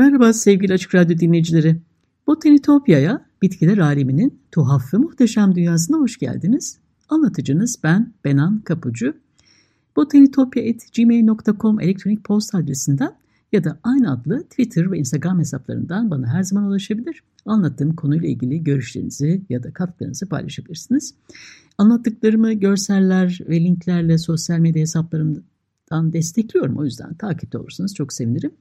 Merhaba sevgili Açık Radyo dinleyicileri. Botanitopya'ya, bitkiler aleminin tuhaf ve muhteşem dünyasına hoş geldiniz. Anlatıcınız ben Benan Kapucu. botanitopya.gmail.com elektronik posta adresinden ya da aynı adlı Twitter ve Instagram hesaplarından bana her zaman ulaşabilir. Anlattığım konuyla ilgili görüşlerinizi ya da katkılarınızı paylaşabilirsiniz. Anlattıklarımı görseller ve linklerle sosyal medya hesaplarımdan destekliyorum. O yüzden takipte olursanız çok sevinirim.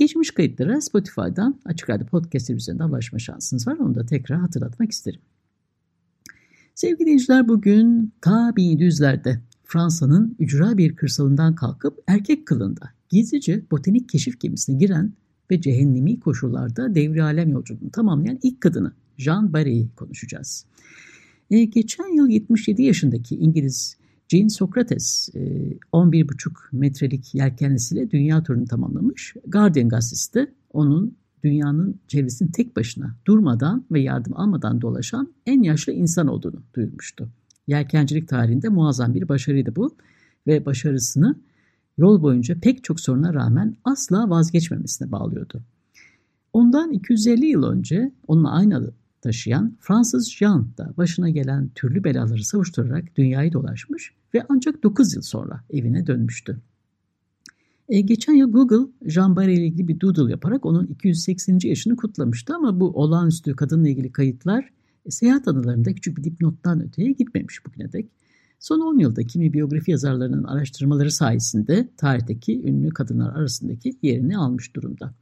Geçmiş kayıtlara Spotify'dan Açık Radyo Podcast üzerinden ulaşma şansınız var. Onu da tekrar hatırlatmak isterim. Sevgili dinleyiciler bugün ta 1700'lerde Fransa'nın ücra bir kırsalından kalkıp erkek kılında gizlice botanik keşif gemisine giren ve cehennemi koşullarda devri alem yolculuğunu tamamlayan ilk kadını Jean Barry'i konuşacağız. Ee, geçen yıl 77 yaşındaki İngiliz Jean Socrates 11,5 e, metrelik yelkenlisiyle dünya turunu tamamlamış. Guardian gazetesi onun dünyanın çevresini tek başına durmadan ve yardım almadan dolaşan en yaşlı insan olduğunu duyurmuştu. Yelkencilik tarihinde muazzam bir başarıydı bu ve başarısını yol boyunca pek çok soruna rağmen asla vazgeçmemesine bağlıyordu. Ondan 250 yıl önce onunla aynı taşıyan Fransız Jean da başına gelen türlü belaları savuşturarak dünyayı dolaşmış ve ancak 9 yıl sonra evine dönmüştü. E, geçen yıl Google Jean Barre ile ilgili bir doodle yaparak onun 280. yaşını kutlamıştı ama bu olağanüstü kadınla ilgili kayıtlar e, seyahat anılarında küçük bir dipnottan öteye gitmemiş bugüne dek. Son 10 yılda kimi biyografi yazarlarının araştırmaları sayesinde tarihteki ünlü kadınlar arasındaki yerini almış durumda.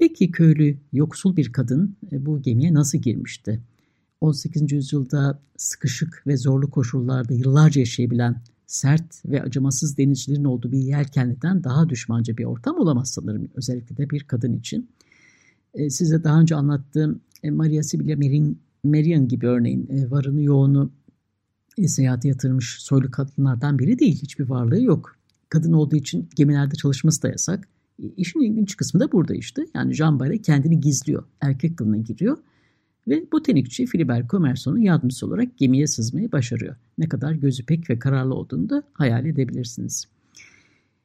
Peki köylü, yoksul bir kadın e, bu gemiye nasıl girmişti? 18. yüzyılda sıkışık ve zorlu koşullarda yıllarca yaşayabilen sert ve acımasız denizcilerin olduğu bir yelkenliden daha düşmanca bir ortam olamaz sanırım özellikle de bir kadın için. E, size daha önce anlattığım e, Maria Sibylla Merian gibi örneğin varını yoğunu seyahate yatırmış soylu kadınlardan biri değil. Hiçbir varlığı yok. Kadın olduğu için gemilerde çalışması da yasak. İşin ilginç kısmı da burada işte. Yani Jean Barre kendini gizliyor. Erkek kılına giriyor ve botanikçi Philibert Commerson'un yardımcısı olarak gemiye sızmayı başarıyor. Ne kadar gözü pek ve kararlı olduğunu da hayal edebilirsiniz.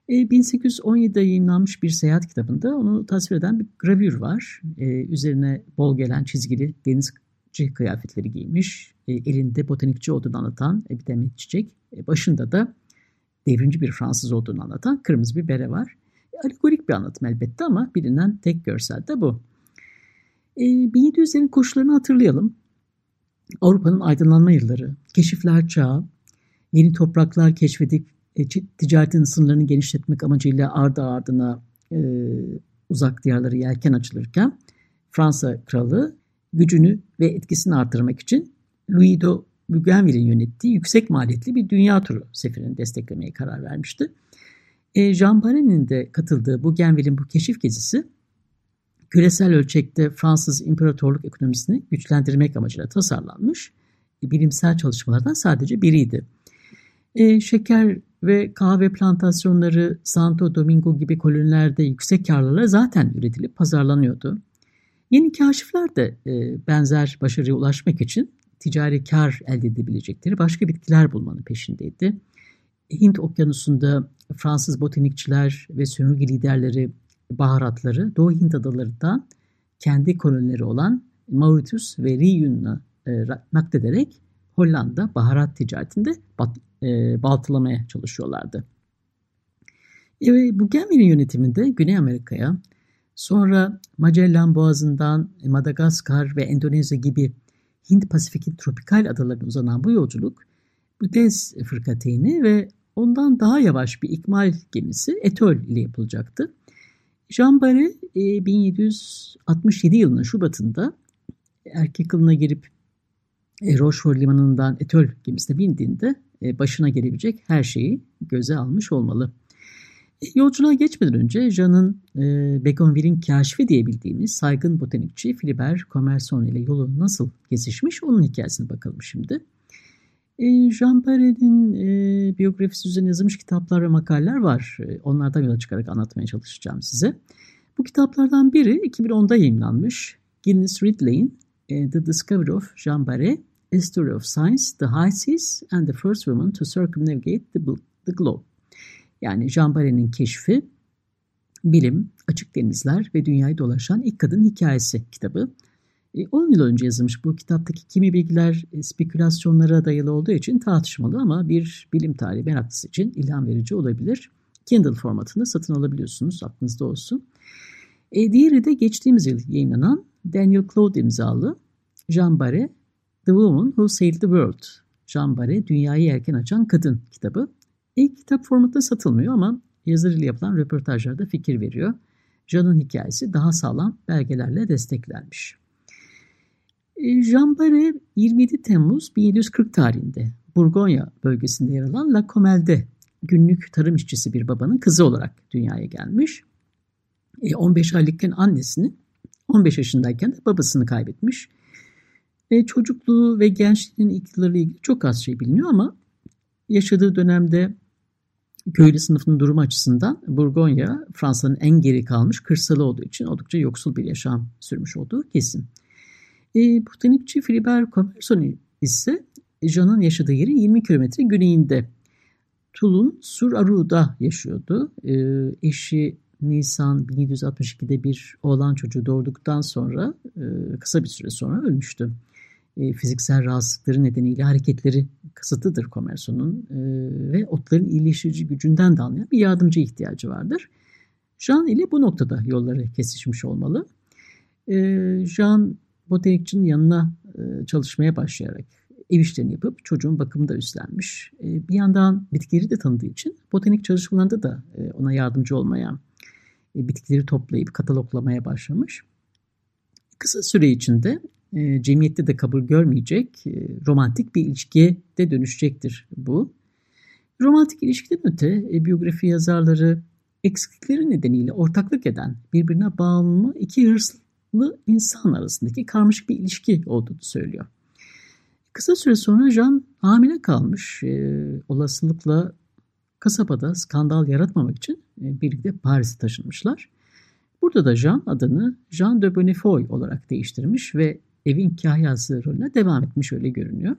E, 1817'de yayınlanmış bir seyahat kitabında onu tasvir eden bir gravür var. E, üzerine bol gelen çizgili denizci kıyafetleri giymiş. E, elinde botanikçi olduğunu anlatan e, bir demet çiçek. Başında da devrimci bir Fransız olduğunu anlatan kırmızı bir bere var. Alegorik bir anlatım elbette ama bilinen tek görsel de bu. E, 1700'lerin koşullarını hatırlayalım. Avrupa'nın aydınlanma yılları, keşifler çağı, yeni topraklar keşfedip e, ticaretin sınırlarını genişletmek amacıyla ardı ardına e, uzak diyarları yelken açılırken Fransa kralı gücünü ve etkisini artırmak için Louis de Bougainville'in yönettiği yüksek maliyetli bir dünya turu seferini desteklemeye karar vermişti. E, Jean Barre'nin de katıldığı Bougainville'in bu keşif gezisi küresel ölçekte Fransız imparatorluk ekonomisini güçlendirmek amacıyla tasarlanmış bilimsel çalışmalardan sadece biriydi. E, şeker ve kahve plantasyonları Santo Domingo gibi kolonilerde yüksek karlarla zaten üretilip pazarlanıyordu. Yeni kaşifler de e, benzer başarıya ulaşmak için ticari kar elde edebilecekleri başka bitkiler bulmanın peşindeydi. Hint okyanusunda Fransız botanikçiler ve sömürge liderleri baharatları Doğu Hint adalarından kendi kolonileri olan Mauritius ve Reunion'a e, naklederek Hollanda baharat ticaretinde bat, e, baltalamaya çalışıyorlardı. E, bu geminin yönetiminde Güney Amerika'ya, sonra Magellan Boğazı'ndan Madagaskar ve Endonezya gibi Hint Pasifik'in tropikal adalarına uzanan bu yolculuk Bütes fırkateyni ve ondan daha yavaş bir ikmal gemisi Etol ile yapılacaktı. Jean Barre 1767 yılının Şubat'ında erkek kılına girip e, Rochefort limanından Etol gemisine bindiğinde e, başına gelebilecek her şeyi göze almış olmalı. E, yolculuğa geçmeden önce Jean'ın e, Begonville'in kaşfi diye saygın botanikçi Philibert Commerson ile yolu nasıl kesişmiş onun hikayesine bakalım şimdi. E, Jean Barre'nin e, biyografisi üzerine yazılmış kitaplar ve makaleler var. E, onlardan yola çıkarak anlatmaya çalışacağım size. Bu kitaplardan biri 2010'da yayınlanmış. Guinness Ridley'in e, The Discovery of Jean Barre, A Story of Science, The High Seas and the First Woman to Circumnavigate the, the Globe. Yani Jean Barre'nin keşfi, bilim, açık denizler ve dünyayı dolaşan ilk kadın hikayesi kitabı. 10 e, yıl önce yazılmış bu kitaptaki kimi bilgiler e, spekülasyonlara dayalı olduğu için tartışmalı ama bir bilim tarihi meraklısı için ilham verici olabilir. Kindle formatında satın alabiliyorsunuz aklınızda olsun. E, diğeri de geçtiğimiz yıl yayınlanan Daniel Claude imzalı Jean Barre The Woman Who Sailed the World. Jean Barre Dünyayı Erken Açan Kadın kitabı. İlk kitap formatında satılmıyor ama yazarıyla yapılan röportajlarda fikir veriyor. Jean'ın hikayesi daha sağlam belgelerle desteklenmiş. E, Jean Barre 27 Temmuz 1740 tarihinde Burgonya bölgesinde yer alan La Comel'de günlük tarım işçisi bir babanın kızı olarak dünyaya gelmiş. 15 e, aylıkken annesini, 15 yaşındayken de babasını kaybetmiş. E, çocukluğu ve gençliğinin ilk yıllarıyla ilgili çok az şey biliniyor ama yaşadığı dönemde köylü sınıfının durumu açısından Burgonya Fransa'nın en geri kalmış kırsalı olduğu için oldukça yoksul bir yaşam sürmüş olduğu kesin. E, botanikçi Philibert Commerson ise Jean'ın yaşadığı yerin 20 kilometre güneyinde Tulun Sur Aru'da yaşıyordu. E, eşi Nisan 1762'de bir oğlan çocuğu doğurduktan sonra e, kısa bir süre sonra ölmüştü. E, fiziksel rahatsızlıkları nedeniyle hareketleri kısıtlıdır Komerson'un e, ve otların iyileştirici gücünden de anlayan bir yardımcı ihtiyacı vardır. Jean ile bu noktada yolları kesişmiş olmalı. Jean botanikçinin yanına çalışmaya başlayarak ev işlerini yapıp çocuğun bakımında üstlenmiş. Bir yandan bitkileri de tanıdığı için botanik çalışmalarında da ona yardımcı olmaya e, bitkileri toplayıp kataloglamaya başlamış. Kısa süre içinde e, cemiyette de kabul görmeyecek e, romantik bir ilişkiye de dönüşecektir bu. Romantik ilişkiden öte e, biyografi yazarları eksiklikleri nedeniyle ortaklık eden birbirine bağımlı iki hırslı insan arasındaki karmaşık bir ilişki olduğunu söylüyor. Kısa süre sonra Jean hamile kalmış. E, olasılıkla kasabada skandal yaratmamak için e, birlikte Paris'e taşınmışlar. Burada da Jean adını Jean de Bonnefoy olarak değiştirmiş ve evin kahyası rolüne devam etmiş öyle görünüyor.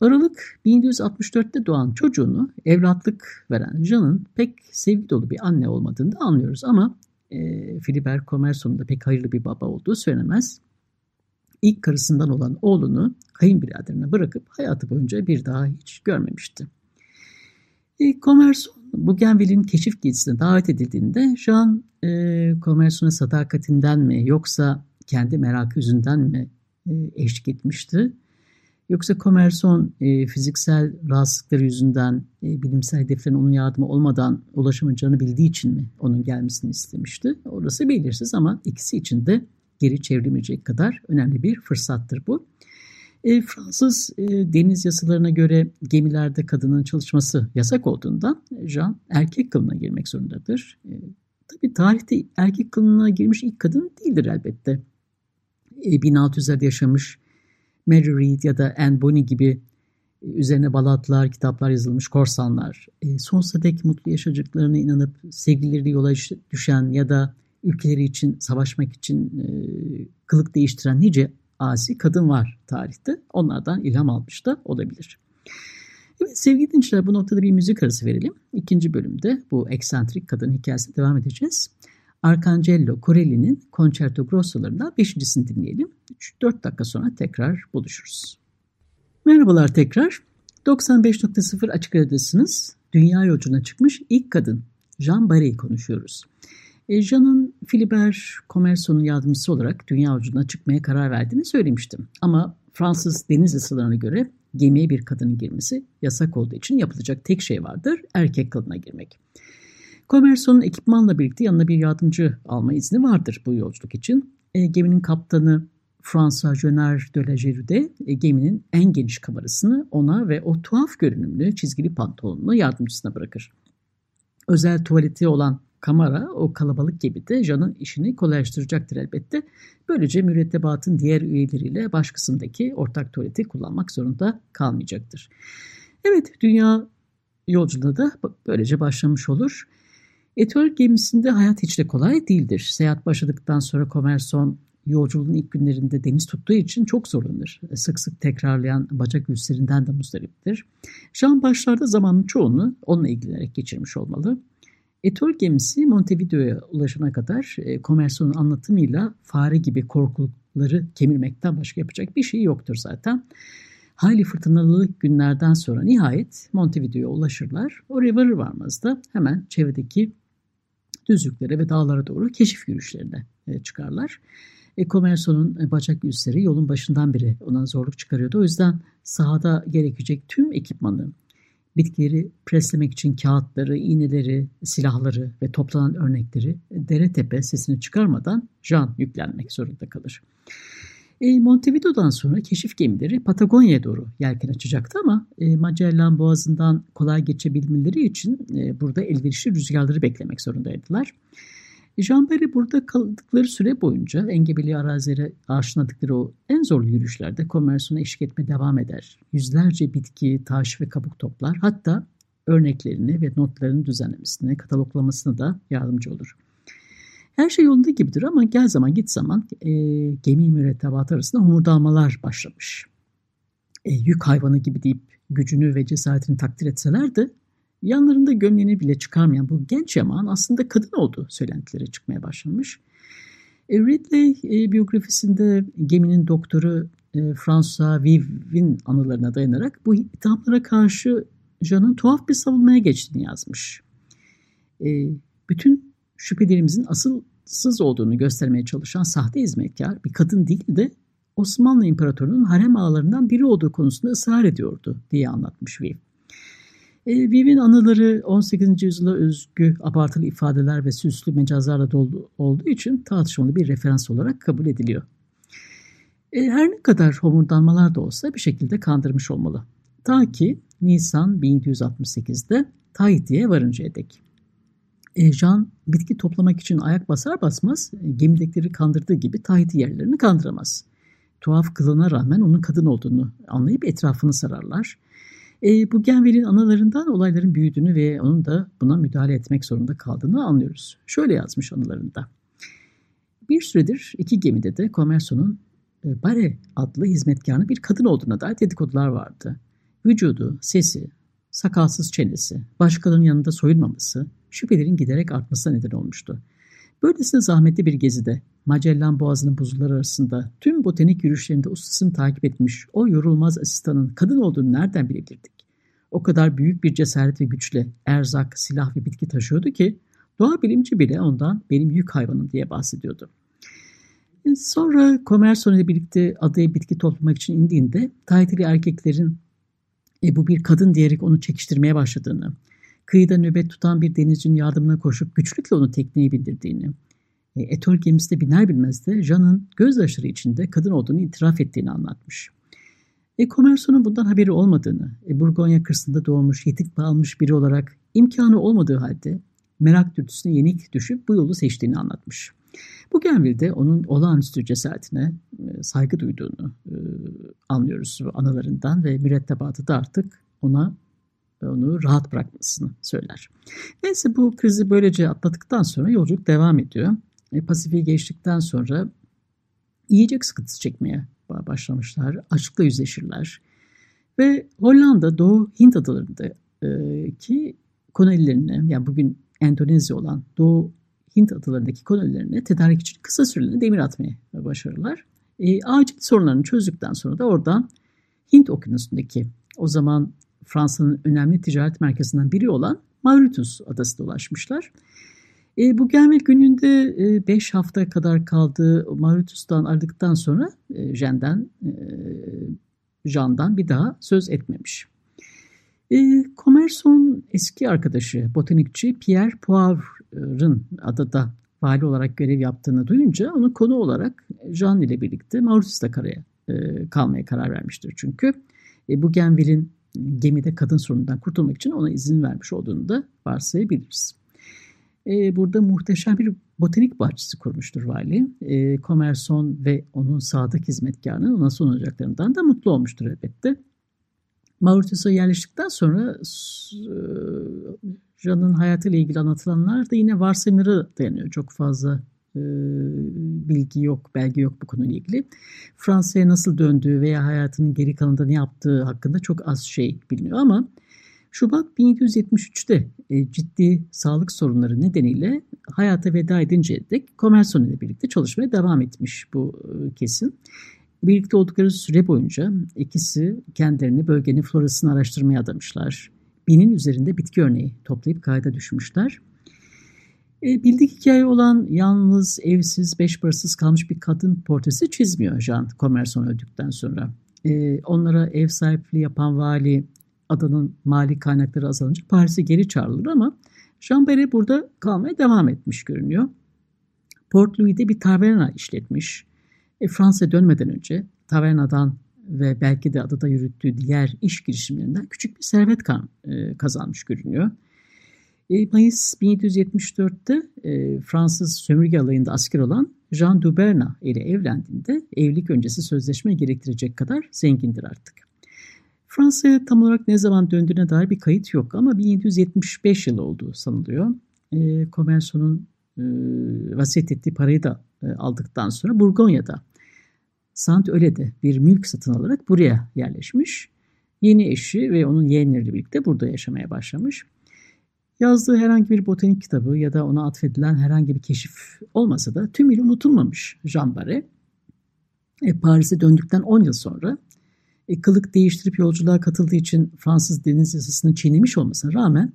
Aralık 1764'te doğan çocuğunu evlatlık veren Jean'ın pek sevgi dolu bir anne olmadığını da anlıyoruz ama e, Philibert Commerson'un da pek hayırlı bir baba olduğu söylenemez. İlk karısından olan oğlunu kayınbiraderine bırakıp hayatı boyunca bir daha hiç görmemişti. E, Commerson Bougainville'in keşif gezisine davet edildiğinde Jean e, Commerson'a sadakatinden mi yoksa kendi merakı yüzünden mi e, eşlik etmişti? Yoksa Commerson e, fiziksel rahatsızlıkları yüzünden e, bilimsel hedeflerine onun yardımı olmadan ulaşamayacağını bildiği için mi onun gelmesini istemişti? Orası belirsiz ama ikisi için de geri çevrilmeyecek kadar önemli bir fırsattır bu. E, Fransız e, deniz yasalarına göre gemilerde kadının çalışması yasak olduğundan Jean erkek kılına girmek zorundadır. E, tabii tarihte erkek kılına girmiş ilk kadın değildir elbette. E, 1600'lerde yaşamış Mary Read ya da Anne Bonny gibi e, üzerine balatlar, kitaplar yazılmış korsanlar, e, sonsuza dek mutlu yaşayacaklarına inanıp sevgilileri yola düşen ya da ülkeleri için savaşmak için e, kılık değiştiren nice asi kadın var tarihte. Onlardan ilham almış da olabilir. Evet sevgili dinleyiciler bu noktada bir müzik arası verelim. İkinci bölümde bu eksantrik kadın hikayesine devam edeceğiz. Arcangelo Corelli'nin Concerto Grosso'larından beşincisini dinleyelim. 3-4 dakika sonra tekrar buluşuruz. Merhabalar tekrar. 95.0 Açık Radyo'dasınız. Dünya yolculuğuna çıkmış ilk kadın Jean Barre'yi konuşuyoruz. E, Jean'ın Philibert Commerson'un yardımcısı olarak dünya ucuna çıkmaya karar verdiğini söylemiştim. Ama Fransız deniz yasalarına göre gemiye bir kadının girmesi yasak olduğu için yapılacak tek şey vardır erkek kılına girmek. Commerson'un ekipmanla birlikte yanına bir yardımcı alma izni vardır bu yolculuk için. E, geminin kaptanı François Jenner de la Gerude e, geminin en geniş kamerasını ona ve o tuhaf görünümlü çizgili pantolonunu yardımcısına bırakır. Özel tuvaleti olan kamera o kalabalık gemide Jan'ın işini kolaylaştıracaktır elbette. Böylece mürettebatın diğer üyeleriyle baş kısımdaki ortak tuvaleti kullanmak zorunda kalmayacaktır. Evet dünya yolculuğu da böylece başlamış olur. Etol gemisinde hayat hiç de kolay değildir. Seyahat başladıktan sonra Komerson yolculuğun ilk günlerinde deniz tuttuğu için çok zorlanır. Sık sık tekrarlayan bacak ülserinden de muzdariptir. Jean başlarda zamanın çoğunu onunla ilgilenerek geçirmiş olmalı. Etol gemisi Montevideo'ya ulaşana kadar e, Komerson'un anlatımıyla fare gibi korkuları kemirmekten başka yapacak bir şey yoktur zaten. Hayli fırtınalı günlerden sonra nihayet Montevideo'ya ulaşırlar. Oraya varır varmaz da hemen çevredeki düzlüklere ve dağlara doğru keşif yürüyüşlerine e, çıkarlar. E, bacak üsleri yolun başından beri ona zorluk çıkarıyordu. O yüzden sahada gerekecek tüm ekipmanı, bitkileri preslemek için kağıtları, iğneleri, silahları ve toplanan örnekleri dere tepe sesini çıkarmadan Jean yüklenmek zorunda kalır. E, Montevideo'dan sonra keşif gemileri Patagonya'ya doğru yelken açacaktı ama e, Magellan Boğazı'ndan kolay geçebilmeleri için e, burada elverişli rüzgarları beklemek zorundaydılar. Jean-Pierre burada kaldıkları süre boyunca engebeli arazilere aşınadıkları o en zorlu yürüyüşlerde Commerson'a eşlik etmeye devam eder. Yüzlerce bitki, taş ve kabuk toplar. Hatta örneklerini ve notlarını düzenlemesine, kataloglamasına da yardımcı olur. Her şey yolunda gibidir ama gel zaman git zaman e, gemi mürettebatı arasında homurdalmalar başlamış. E, yük hayvanı gibi deyip gücünü ve cesaretini takdir etseler de yanlarında gömleğini bile çıkarmayan bu genç yaman aslında kadın olduğu söylentileri çıkmaya başlamış. E, Ridley e, biyografisinde geminin doktoru e, François Viv'in anılarına dayanarak bu ithamlara karşı Jean'ın tuhaf bir savunmaya geçtiğini yazmış. E, bütün şüphelerimizin asılsız olduğunu göstermeye çalışan sahte hizmetkar bir kadın değil de Osmanlı İmparatorluğu'nun harem ağalarından biri olduğu konusunda ısrar ediyordu diye anlatmış Viv. E, Viv'in anıları 18. yüzyıla özgü abartılı ifadeler ve süslü mecazlarla dolu olduğu için tartışmalı bir referans olarak kabul ediliyor. E, her ne kadar homurdanmalar da olsa bir şekilde kandırmış olmalı. Ta ki Nisan 1768'de Tahiti'ye varıncaya dek. E, bitki toplamak için ayak basar basmaz e, gemidekileri kandırdığı gibi Tahiti yerlerini kandıramaz. Tuhaf kılına rağmen onun kadın olduğunu anlayıp etrafını sararlar. E, bu Genvel'in analarından olayların büyüdüğünü ve onun da buna müdahale etmek zorunda kaldığını anlıyoruz. Şöyle yazmış anılarında. Bir süredir iki gemide de Commerson'un e, Bare adlı hizmetkarının bir kadın olduğuna dair dedikodular vardı. Vücudu, sesi, sakalsız çenesi, başkalarının yanında soyulmaması şüphelerin giderek artmasına neden olmuştu. Böylesine zahmetli bir gezide Magellan Boğazı'nın buzulları arasında tüm botanik yürüyüşlerinde ustasını takip etmiş o yorulmaz asistanın kadın olduğunu nereden bilebilirdik? O kadar büyük bir cesaret ve güçle erzak, silah ve bitki taşıyordu ki doğa bilimci bile ondan benim yük hayvanım diye bahsediyordu. E, sonra Komerson ile birlikte adaya bitki toplamak için indiğinde Tahitili erkeklerin e, bu bir kadın diyerek onu çekiştirmeye başladığını, kıyıda nöbet tutan bir denizcinin yardımına koşup güçlükle onu tekneye bindirdiğini, e, Etol gemisinde biner bilmez de Jean'ın gözyaşları içinde kadın olduğunu itiraf ettiğini anlatmış. E, Commerson'un bundan haberi olmadığını, e, Burgonya kırsında doğmuş, yetik bağılmış biri olarak imkanı olmadığı halde merak dürtüsüne yenik düşüp bu yolu seçtiğini anlatmış. Bu Genville onun olağanüstü cesaretine e, saygı duyduğunu e, anlıyoruz anılarından ve mürettebatı da artık ona onu rahat bırakmasını söyler. Neyse bu krizi böylece atladıktan sonra yolculuk devam ediyor. E, Pasifik'i geçtikten sonra yiyecek sıkıntısı çekmeye başlamışlar. Açlıkla yüzleşirler. Ve Hollanda Doğu Hint adalarında e, kolonilerini yani bugün Endonezya olan Doğu Hint adalarındaki kolonilerini tedarik için kısa süreli demir atmayı başarırlar. E, acil sorunlarını çözdükten sonra da oradan Hint okyanusundaki o zaman Fransa'nın önemli ticaret merkezinden biri olan Mauritius adasına ulaşmışlar. E, bu gelmek gününde 5 e, hafta kadar kaldığı Mauritius'tan ayrıldıktan sonra e, Jen'den, e, Jean'dan bir daha söz etmemiş. E, Commerson eski arkadaşı botanikçi Pierre Poivre'ın adada vali olarak görev yaptığını duyunca onu konu olarak Jean ile birlikte Mauritius'ta karaya e, kalmaya karar vermiştir çünkü. E, Bougainville'in gemide kadın sorunundan kurtulmak için ona izin vermiş olduğunu da varsayabiliriz. E, burada muhteşem bir botanik bahçesi kurmuştur vali. E, Komerson ve onun sadık hizmetkarının ona sunacaklarından da mutlu olmuştur elbette. Mauritius'a yerleştikten sonra e, Jean'ın hayatıyla ilgili anlatılanlar da yine varsayımlara dayanıyor. Çok fazla bilgi yok, belge yok bu konuyla ilgili. Fransa'ya nasıl döndüğü veya hayatının geri kalanında ne yaptığı hakkında çok az şey biliniyor ama Şubat 1773'te e, ciddi sağlık sorunları nedeniyle hayata veda edinceye dek Komerson ile birlikte çalışmaya devam etmiş bu e, kesin. Birlikte oldukları süre boyunca ikisi kendilerini bölgenin florasını araştırmaya adamışlar. Binin üzerinde bitki örneği toplayıp kayda düşmüşler. E, bildik hikaye olan yalnız, evsiz, beş parasız kalmış bir kadın portresi çizmiyor Jean Commerson öldükten sonra. E, onlara ev sahipliği yapan vali adanın mali kaynakları azalınca Paris'e geri çağrılır ama Jean Beret burada kalmaya devam etmiş görünüyor. Port Louis'de bir taverna işletmiş. E, Fransa'ya dönmeden önce tavernadan ve belki de adada yürüttüğü diğer iş girişimlerinden küçük bir servet e, kazanmış görünüyor. E, Mayıs 1774'te e, Fransız sömürge alayında asker olan Jean Duberna ile evlendiğinde evlilik öncesi sözleşme gerektirecek kadar zengindir artık. Fransa'ya tam olarak ne zaman döndüğüne dair bir kayıt yok ama 1775 yılı olduğu sanılıyor. E, Commerson'un e, vasiyet ettiği parayı da e, aldıktan sonra Burgonya'da Sant Öle'de bir mülk satın alarak buraya yerleşmiş. Yeni eşi ve onun yeğenleriyle birlikte burada yaşamaya başlamış. Yazdığı herhangi bir botanik kitabı ya da ona atfedilen herhangi bir keşif olmasa da tümüyle unutulmamış Jean Barre. E, Paris'e döndükten 10 yıl sonra e, kılık değiştirip yolculuğa katıldığı için Fransız deniz yasasını çiğnemiş olmasına rağmen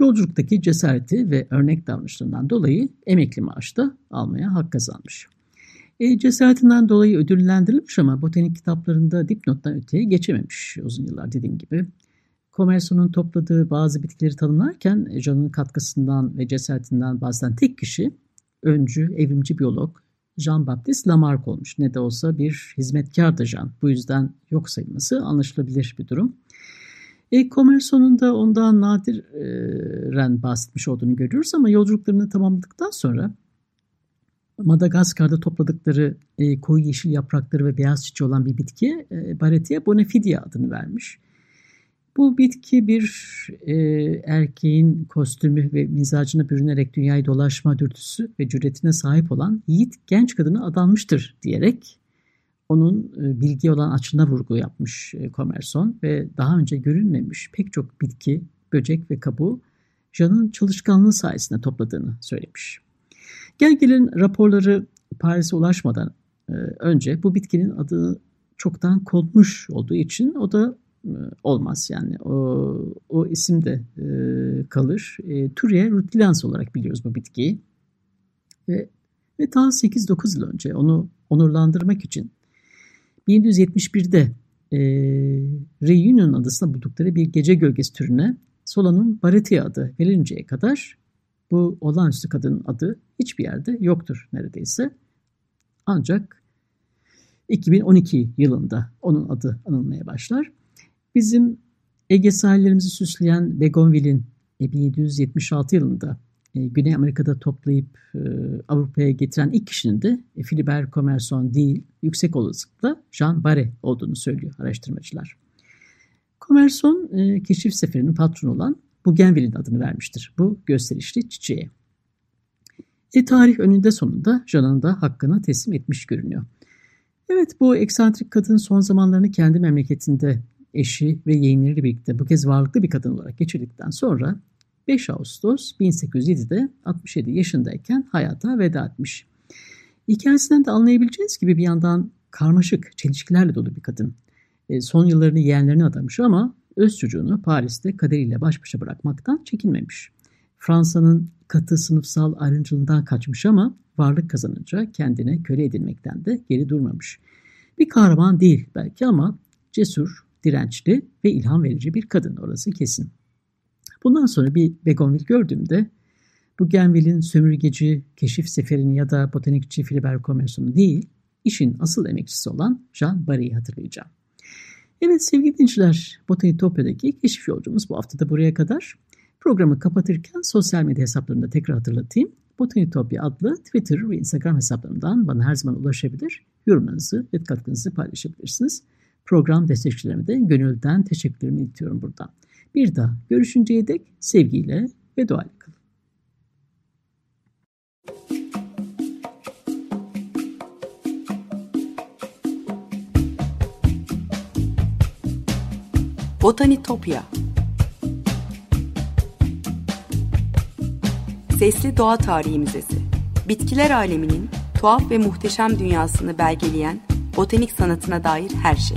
yolculuktaki cesareti ve örnek davranışlarından dolayı emekli maaşı da almaya hak kazanmış. E, cesaretinden dolayı ödüllendirilmiş ama botanik kitaplarında dipnottan öteye geçememiş uzun yıllar dediğim gibi. Commerson'un topladığı bazı bitkileri tanımlarken John'un katkısından ve cesaretinden bazen tek kişi öncü, evrimci biyolog Jean-Baptiste Lamarck olmuş. Ne de olsa bir hizmetkar da Jean. Bu yüzden yok sayılması anlaşılabilir bir durum. E, Commerson'un da ondan nadiren bahsetmiş olduğunu görüyoruz ama yolculuklarını tamamladıktan sonra Madagaskar'da topladıkları e, koyu yeşil yaprakları ve beyaz çiçeği olan bir bitki e, Baretia bonefidia adını vermiş. Bu bitki bir e, erkeğin kostümü ve mizacına bürünerek dünyayı dolaşma dürtüsü ve cüretine sahip olan yiğit genç kadına adanmıştır diyerek onun e, bilgi olan açına vurgu yapmış e, Komerson ve daha önce görülmemiş pek çok bitki, böcek ve kabuğu Jean'ın çalışkanlığı sayesinde topladığını söylemiş. Gel raporları Paris'e ulaşmadan e, önce bu bitkinin adı çoktan konmuş olduğu için o da olmaz yani o, o isim de e, kalır. E, Turia rutilans olarak biliyoruz bu bitkiyi. Ve, ve ta 8-9 yıl önce onu onurlandırmak için 1771'de e, Reunion adasında buldukları bir gece gölgesi türüne Solanum baretia adı verilinceye kadar bu olağanüstü kadının adı hiçbir yerde yoktur neredeyse. Ancak 2012 yılında onun adı anılmaya başlar. Bizim Ege sahillerimizi süsleyen Begonville'in 1776 yılında e, Güney Amerika'da toplayıp e, Avrupa'ya getiren ilk kişinin de e, Philibert Commerson değil, yüksek olasılıkla Jean Barre olduğunu söylüyor araştırmacılar. Commerson keşif seferinin patronu olan Bougainville'in adını vermiştir bu gösterişli çiçeğe. E tarih önünde sonunda Jean'ın da hakkını teslim etmiş görünüyor. Evet bu eksantrik kadın son zamanlarını kendi memleketinde eşi ve yeğenleriyle birlikte bu kez varlıklı bir kadın olarak geçirdikten sonra 5 Ağustos 1807'de 67 yaşındayken hayata veda etmiş. Hikayesinden de anlayabileceğiniz gibi bir yandan karmaşık, çelişkilerle dolu bir kadın. E, son yıllarını yeğenlerine adamış ama öz çocuğunu Paris'te kaderiyle baş başa bırakmaktan çekinmemiş. Fransa'nın katı sınıfsal ayrımcılığından kaçmış ama varlık kazanınca kendine köle edilmekten de geri durmamış. Bir kahraman değil belki ama cesur, dirençli ve ilham verici bir kadın orası kesin. Bundan sonra bir Begonville gördüğümde bu Genville'in sömürgeci keşif seferini ya da botanikçi Philibert Commerson'u değil, işin asıl emekçisi olan Jean Barry'i hatırlayacağım. Evet sevgili dinleyiciler, Botanitopya'daki keşif yolcumuz bu hafta da buraya kadar. Programı kapatırken sosyal medya hesaplarını tekrar hatırlatayım. Botanitopya adlı Twitter ve Instagram hesaplarından bana her zaman ulaşabilir, yorumlarınızı ve katkınızı paylaşabilirsiniz. Program destekçilerime de gönülden teşekkürlerimi iletiyorum buradan. Bir daha görüşünceye dek sevgiyle ve duayla kalın. Botanitopya Sesli Doğa Tarihi Müzesi Bitkiler aleminin tuhaf ve muhteşem dünyasını belgeleyen botanik sanatına dair her şey.